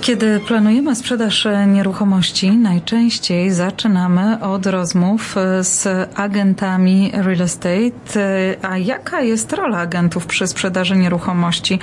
Kiedy planujemy sprzedaż nieruchomości, najczęściej zaczynamy od rozmów z agentami real estate. A jaka jest rola agentów przy sprzedaży nieruchomości?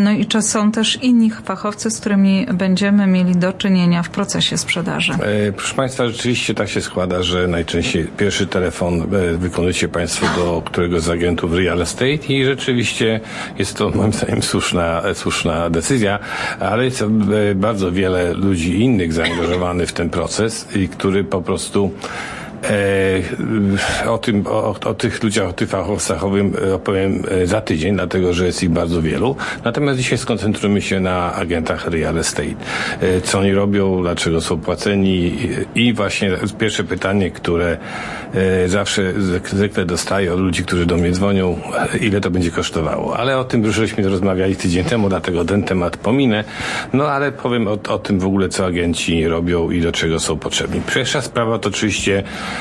No i czy są też inni fachowcy, z którymi będziemy mieli do czynienia w procesie sprzedaży? E, proszę Państwa, rzeczywiście tak się składa, że najczęściej pierwszy telefon e, wykonujecie Państwo do któregoś z agentów real estate i rzeczywiście jest to moim zdaniem słuszna, słuszna decyzja, ale jest bardzo wiele ludzi innych zaangażowanych w ten proces i który po prostu E, o, tym, o, o, tych ludziach, o tych fachowcach e, opowiem e, za tydzień, dlatego że jest ich bardzo wielu. Natomiast dzisiaj skoncentrujemy się na agentach real estate. Co oni robią, dlaczego są płaceni i właśnie pierwsze pytanie, które zawsze zwykle dostaję od ludzi, którzy do mnie dzwonią, ile to będzie kosztowało. Ale o tym już żeśmy rozmawiali tydzień temu, dlatego ten temat pominę. No ale powiem o, o tym w ogóle, co agenci robią i do czego są potrzebni. Pierwsza sprawa to oczywiście E,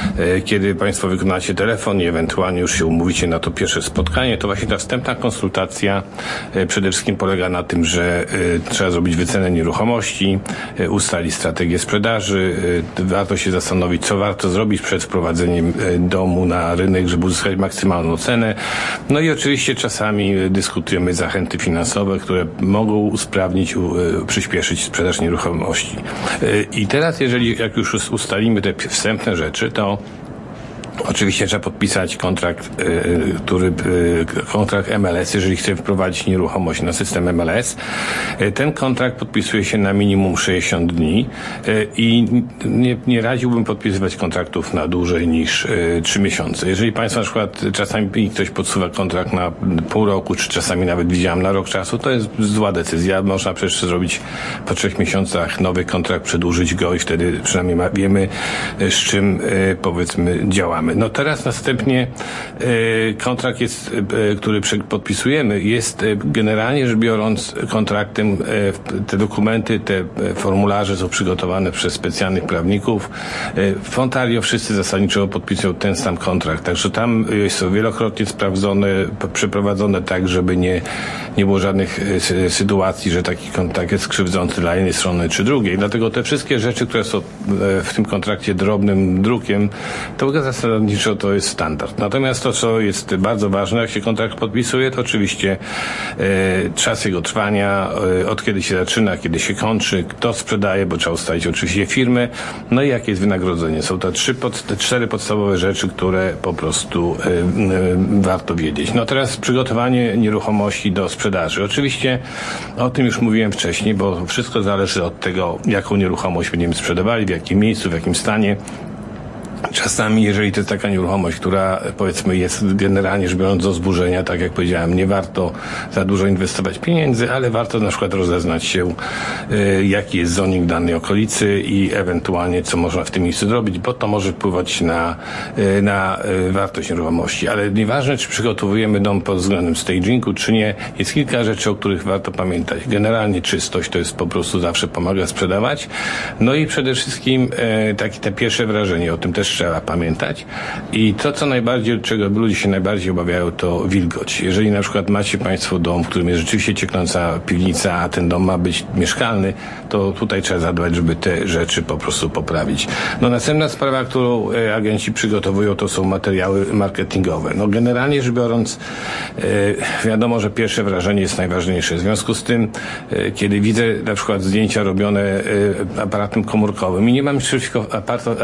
kiedy Państwo wykonacie telefon i ewentualnie już się umówicie na to pierwsze spotkanie, to właśnie ta wstępna konsultacja e, przede wszystkim polega na tym, że e, trzeba zrobić wycenę nieruchomości, ustalić strategię sprzedaży, warto się zastanowić, co warto zrobić przed wprowadzeniem domu na rynek, żeby uzyskać maksymalną cenę. No i oczywiście czasami dyskutujemy zachęty finansowe, które mogą usprawnić, przyspieszyć sprzedaż nieruchomości. I teraz, jeżeli jak już ustalimy te wstępne rzeczy, to to Oczywiście trzeba podpisać kontrakt, y, y, który, y, kontrakt MLS, jeżeli chce wprowadzić nieruchomość na system MLS. Ten kontrakt podpisuje się na minimum 60 dni i nie, nie radziłbym podpisywać kontraktów na dłużej niż 3 miesiące. Jeżeli Państwo na przykład czasami ktoś podsuwa kontrakt na pół roku, czy czasami nawet widziałem na rok czasu, to jest zła decyzja. Można przecież zrobić po trzech miesiącach nowy kontrakt, przedłużyć go i wtedy przynajmniej wiemy, z czym powiedzmy działamy mamy. No teraz następnie e, kontrakt jest, e, który podpisujemy, jest e, generalnie rzecz biorąc kontraktem, te dokumenty, te formularze są przygotowane przez specjalnych prawników. W Ontario wszyscy zasadniczo podpisują ten sam kontrakt, także tam są wielokrotnie sprawdzone, przeprowadzone tak, żeby nie, nie było żadnych sytuacji, że taki kontrakt jest krzywdzący dla jednej strony czy drugiej. Dlatego te wszystkie rzeczy, które są w tym kontrakcie drobnym drukiem, to zasadniczo to jest standard. Natomiast to, co jest bardzo ważne, jak się kontrakt podpisuje, to oczywiście e, czas jego trwania, e, od kiedy się zaczyna, kiedy się kończy, kto sprzedaje, bo trzeba ustalić oczywiście firmę, no i jakie jest wynagrodzenie. Są to trzy, pod, te cztery podstawowe rzeczy, które po prostu e, warto wiedzieć. No teraz przygotowanie nieruchomości do sprzedaży. Oczywiście o tym już mówiłem wcześniej, bo wszystko zależy od tego, jaką nieruchomość będziemy sprzedawali, w jakim miejscu, w jakim stanie. Czasami, jeżeli to jest taka nieruchomość, która powiedzmy jest generalnie rzecz biorąc do zburzenia, tak jak powiedziałem, nie warto za dużo inwestować pieniędzy, ale warto na przykład rozeznać się, y, jaki jest zoning danej okolicy i ewentualnie co można w tym miejscu zrobić, bo to może wpływać na, y, na y, wartość nieruchomości. Ale nieważne, czy przygotowujemy dom pod względem stagingu, czy nie, jest kilka rzeczy, o których warto pamiętać. Generalnie czystość to jest po prostu zawsze pomaga sprzedawać. No i przede wszystkim takie te pierwsze wrażenie, o tym też trzeba pamiętać. I to, co najbardziej, czego ludzie się najbardziej obawiają, to wilgoć. Jeżeli na przykład macie Państwo dom, w którym jest rzeczywiście cieknąca piwnica, a ten dom ma być mieszkalny, to tutaj trzeba zadbać, żeby te rzeczy po prostu poprawić. No następna sprawa, którą e, agenci przygotowują, to są materiały marketingowe. No generalnie rzecz biorąc, e, wiadomo, że pierwsze wrażenie jest najważniejsze. W związku z tym, e, kiedy widzę na przykład zdjęcia robione aparatem komórkowym i nie mam przeciwko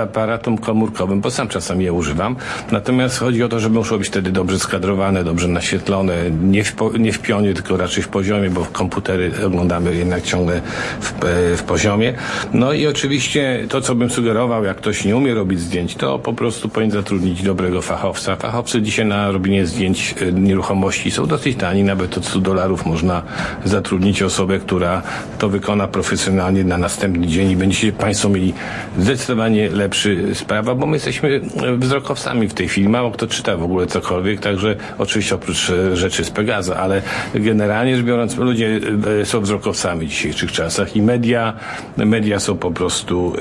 aparatom komórkowym, komórkowym, bo sam czasami je używam. Natomiast chodzi o to, żeby muszło być wtedy dobrze skadrowane, dobrze naświetlone, nie w, nie w pionie, tylko raczej w poziomie, bo komputery oglądamy jednak ciągle w, e, w poziomie. No i oczywiście to, co bym sugerował, jak ktoś nie umie robić zdjęć, to po prostu powinien zatrudnić dobrego fachowca. Fachowcy dzisiaj na robienie zdjęć e, nieruchomości są dosyć tani, nawet od 100 dolarów można zatrudnić osobę, która to wykona profesjonalnie na następny dzień i będziecie Państwo mieli zdecydowanie lepszy sprawa, bo my jesteśmy wzrokowcami w tej chwili. Mało kto czyta w ogóle cokolwiek, także oczywiście oprócz e, rzeczy z Pegaza, ale generalnie rzecz biorąc ludzie e, są wzrokowcami w dzisiejszych czasach i media, media są po prostu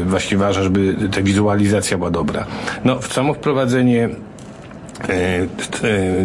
e, właśnie ważne, żeby ta wizualizacja była dobra. No, samo wprowadzenie E, e,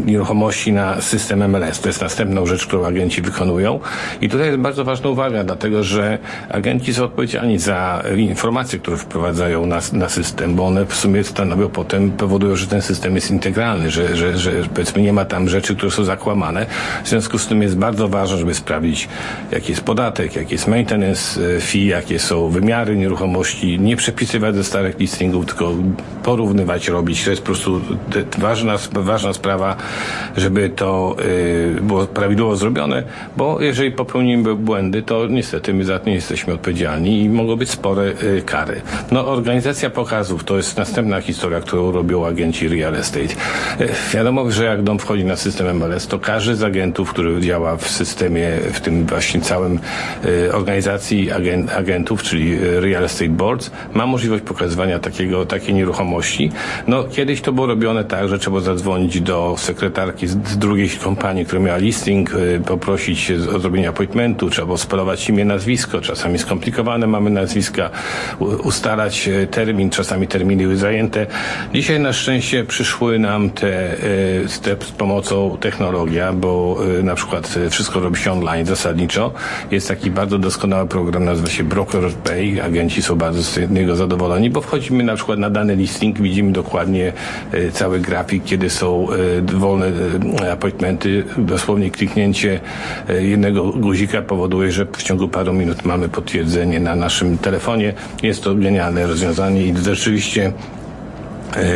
nieruchomości na system MLS. To jest następną rzecz, którą agenci wykonują. I tutaj jest bardzo ważna uwaga, dlatego że agenci są odpowiedzialni za informacje, które wprowadzają na, na system, bo one w sumie stanowią potem, powodują, że ten system jest integralny, że, że, że powiedzmy nie ma tam rzeczy, które są zakłamane. W związku z tym jest bardzo ważne, żeby sprawdzić, jaki jest podatek, jaki jest maintenance e, fee, jakie są wymiary nieruchomości, nie przepisywać ze starych listingów, tylko porównywać, robić. To jest po prostu ważne ważna, ważna sprawa, żeby to y, było prawidłowo zrobione, bo jeżeli popełnimy błędy, to niestety my za to nie jesteśmy odpowiedzialni i mogą być spore y, kary. No, organizacja pokazów to jest następna historia, którą robią agenci real estate. Y, wiadomo, że jak dom wchodzi na system MLS, to każdy z agentów, który działa w systemie, w tym właśnie całym organizacji agent, agentów, czyli real estate boards, ma możliwość pokazywania takiego, takiej nieruchomości. No, kiedyś to było robione tak, że trzeba trzeba zadzwonić do sekretarki z, z drugiej kompanii, która miała listing, y, poprosić o zrobienie appointmentu, trzeba spalować imię, nazwisko, czasami skomplikowane mamy nazwiska, ustalać y, termin, czasami terminy były zajęte. Dzisiaj na szczęście przyszły nam te, y, te z pomocą technologia, bo na przykład wszystko robi się online zasadniczo. Jest taki bardzo doskonały program, nazywa się Broker Pay. Agenci są bardzo z niego zadowoleni, bo wchodzimy na przykład na dany listing, widzimy dokładnie cały grafik, kiedy są e, wolne e, appointmenty, dosłownie kliknięcie e, jednego guzika powoduje, że w ciągu paru minut mamy potwierdzenie na naszym telefonie. Jest to genialne rozwiązanie i rzeczywiście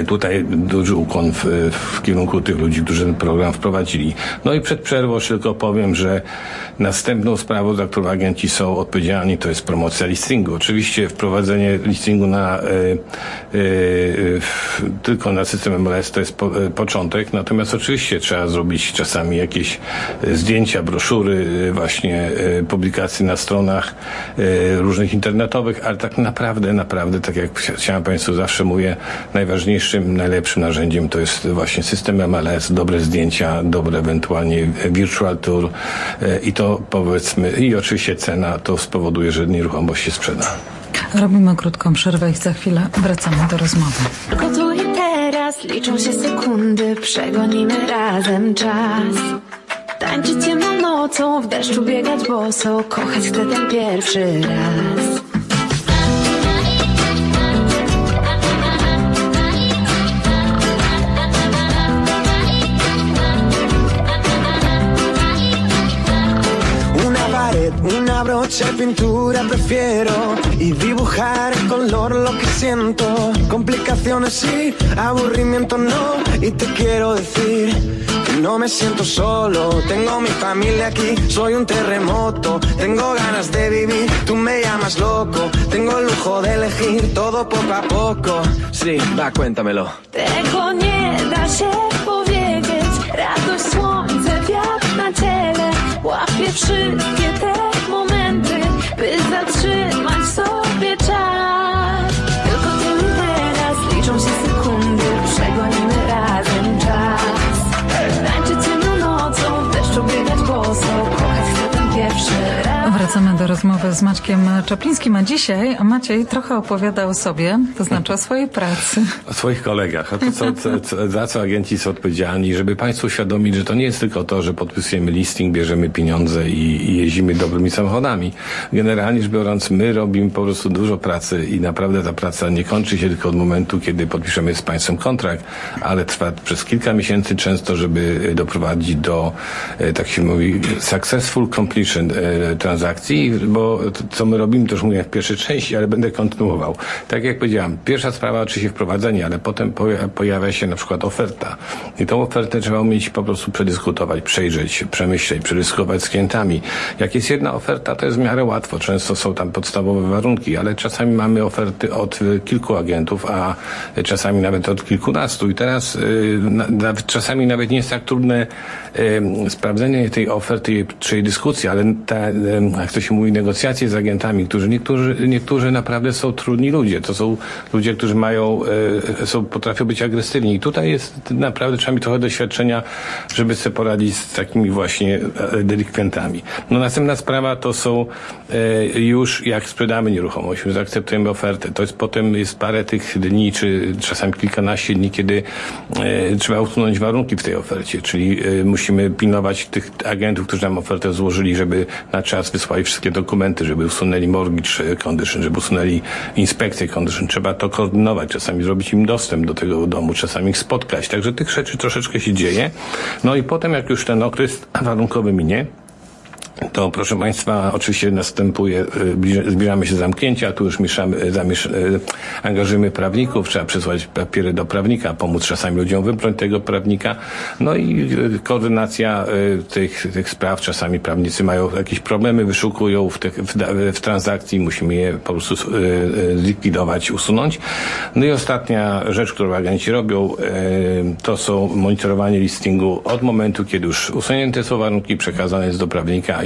tutaj duży ukłon w, w, kierunku tych ludzi, którzy ten program wprowadzili. No i przed przerwą tylko powiem, że następną sprawą, za którą agenci są odpowiedzialni, to jest promocja listingu. Oczywiście wprowadzenie listingu na, y, y, tylko na system MLS to jest po, początek, natomiast oczywiście trzeba zrobić czasami jakieś zdjęcia, broszury, właśnie publikacje na stronach różnych internetowych, ale tak naprawdę, naprawdę, tak jak chciałem Państwu zawsze mówię, najważniejsze najważniejszym, najlepszym narzędziem to jest właśnie system MLS, dobre zdjęcia, dobre ewentualnie virtual tour e, i to powiedzmy, i oczywiście cena to spowoduje, że nieruchomość się sprzeda. Robimy krótką przerwę i za chwilę wracamy do rozmowy. Tylko tu i teraz liczą się sekundy, przegonimy razem czas. Tańczyć ciemną nocą, w deszczu biegać boso, kochać chcę ten pierwszy raz. Una brocha de pintura prefiero y dibujar en color lo que siento. Complicaciones sí, aburrimiento no. Y te quiero decir que no me siento solo. Tengo mi familia aquí, soy un terremoto. Tengo ganas de vivir, tú me llamas loco. Tengo el lujo de elegir todo poco a poco. Sí, va, cuéntamelo. Tego nie da Łapię wszystkie te Rozmowy z Maćkiem Czaplińskim, a dzisiaj Maciej trochę opowiada o sobie, to znaczy o swojej pracy. O swoich kolegach, o to, co, co, za co agenci są odpowiedzialni, żeby Państwu uświadomić, że to nie jest tylko to, że podpisujemy listing, bierzemy pieniądze i, i jeździmy dobrymi samochodami. Generalnie rzecz biorąc, my robimy po prostu dużo pracy i naprawdę ta praca nie kończy się tylko od momentu, kiedy podpiszemy z Państwem kontrakt, ale trwa przez kilka miesięcy często, żeby doprowadzić do, e, tak się mówi, successful completion e, transakcji, bo co my robimy, to już mówię w pierwszej części, ale będę kontynuował. Tak jak powiedziałem, pierwsza sprawa oczywiście wprowadzenie, ale potem pojawia się na przykład oferta. I tą ofertę trzeba umieć po prostu przedyskutować, przejrzeć, przemyśleć, przedyskutować z klientami. Jak jest jedna oferta, to jest w miarę łatwo. Często są tam podstawowe warunki, ale czasami mamy oferty od kilku agentów, a czasami nawet od kilkunastu. I teraz y, czasami nawet nie jest tak trudne y, sprawdzenie tej oferty czy jej dyskusji, ale ta jak to się mówi, negocjacje z agentami, którzy niektórzy, niektórzy naprawdę są trudni ludzie. To są ludzie, którzy mają, e, są, potrafią być agresywni. I tutaj jest naprawdę trzeba mieć trochę doświadczenia, żeby sobie poradzić z takimi właśnie e, delikwentami. No następna sprawa to są e, już jak sprzedamy nieruchomość, już zaakceptujemy ofertę. To jest potem jest parę tych dni, czy czasami kilkanaście dni, kiedy trzeba usunąć warunki w tej ofercie, czyli musimy pilnować tych agentów, którzy nam ofertę złożyli, żeby na czas wysłali wszystkie dokumenty, żeby usunęli mortgage condition, żeby usunęli inspekcję condition. Trzeba to koordynować, czasami zrobić im dostęp do tego domu, czasami ich spotkać. Także tych rzeczy troszeczkę się dzieje. No i potem, jak już ten okres warunkowy minie, to proszę Państwa, oczywiście następuje, y, zbieramy się zamknięcia, tu już mieszamy, y, zamiesz, y, angażujemy prawników, trzeba przesłać papiery do prawnika, pomóc czasami ludziom wybrać tego prawnika, no i koordynacja tych, tych spraw, czasami prawnicy mają jakieś problemy, wyszukują w, tych, w, w transakcji, musimy je po prostu zlikwidować, usunąć. No i ostatnia rzecz, którą agenci robią, to są monitorowanie listingu od momentu, kiedy już usunięte są warunki, przekazane jest do prawnika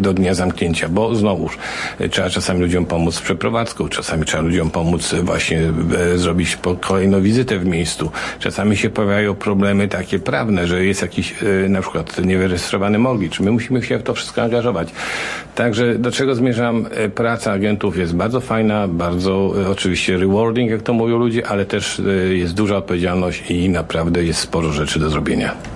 do, dnia zamknięcia, bo znowuż y, trzeba czasami ludziom pomóc z przeprowadzką, czasami trzeba ludziom pomóc y, właśnie e, zrobić kolejną wizytę w miejscu. Czasami się pojawiają problemy takie prawne, że jest jakiś na przykład niewyrejestrowany mortgage. My musimy się w to wszystko angażować. Także do czego zmierzam? E, Praca agentów jest bardzo fajna, bardzo e, oczywiście rewarding, jak to mówią ludzie, ale też e, jest duża odpowiedzialność i naprawdę jest sporo rzeczy do zrobienia.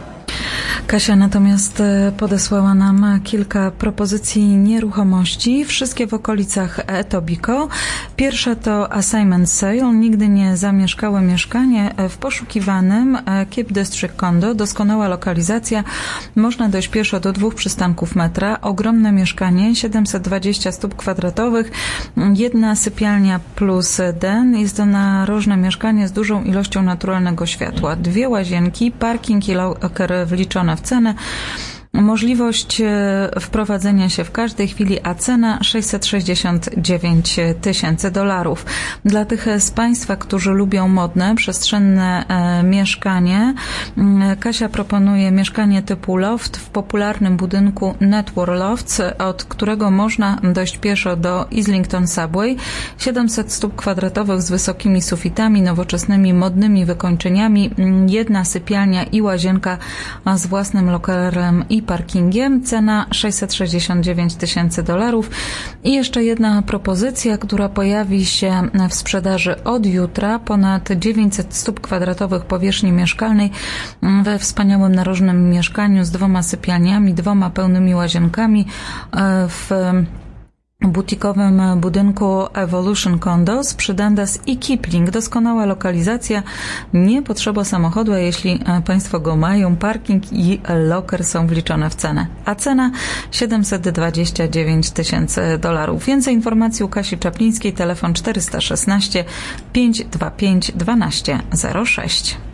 Kasia natomiast e, podesłała nam kilka propozycji nieruchomości, wszystkie w okolicach Etobicoke. Pierwsza to assignment sale, nigdy nie zamieszkałe mieszkanie w poszukiwanym e, Cape District Condo, doskonała lokalizacja, można dojść pieszo do dwóch przystanków metra, ogromne mieszkanie, 720 stóp kwadratowych, jedna sypialnia plus den, jest to narożne mieszkanie z dużą ilością naturalnego światła, dwie łazienki, parking i loker wliczone w cenę. Możliwość e, wprowadzenia się w każdej chwili, a cena 669 tysięcy dolarów. Dla tych z Państwa, którzy lubią modne, przestrzenne e, mieszkanie, mm, Kasia proponuje mieszkanie typu loft w popularnym budynku Network Lofts, od którego można dojść pieszo do Islington Subway. 700 stóp kwadratowych z wysokimi sufitami, nowoczesnymi, modnymi wykończeniami, mm, jedna sypialnia i łazienka z własnym lokerem i parkingiem. Cena 669 tysięcy dolarów. I jeszcze jedna propozycja, która pojawi się w sprzedaży od jutra. Ponad 900 stóp kwadratowych powierzchni mieszkalnej we wspaniałym narożnym mieszkaniu z dwoma sypialniami, dwoma pełnymi łazienkami e, w butikowym budynku Evolution Condos przy Dundas i Kipling. Doskonała lokalizacja, nie potrzeba samochodu, a jeśli e, Państwo go mają, parking i loker są wliczone w cenę. A cena 729 tysięcy dolarów. Więcej informacji u Kasi Czaplińskiej, telefon 416 525 1206.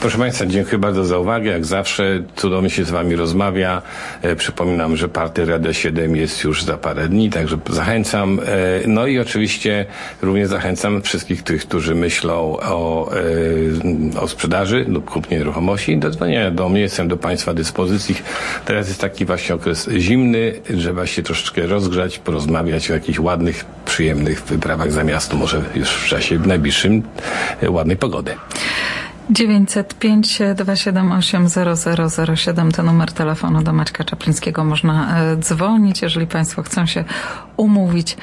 Proszę Państwa, dziękuję bardzo za uwagę. Jak zawsze cudownie się z Wami rozmawia. E, przypominam, że party Radia 7 jest już za parę dni, także zachęcam. E, no i oczywiście również zachęcam wszystkich tych, którzy myślą o, e, o sprzedaży lub kupnie nieruchomości do dzwonienia do mnie. Jestem do Państwa dyspozycji. Teraz jest taki właśnie okres zimny. Trzeba się troszeczkę rozgrzać, porozmawiać o jakichś ładnych, przyjemnych wyprawach za miasto, może już w czasie najbliższym ładnej pogody. 905 278 0007 to numer telefonu do Maćka Czaplińskiego. Można e, dzwonić, jeżeli Państwo chcą się umówić,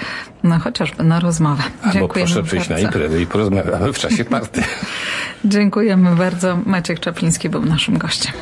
no chociażby na rozmowę. Albo Dziękujemy proszę przyjść na bardzo. imprezę i porozmawiamy w czasie party. Dziękujemy bardzo. Maciek Czapliński był naszym gościem.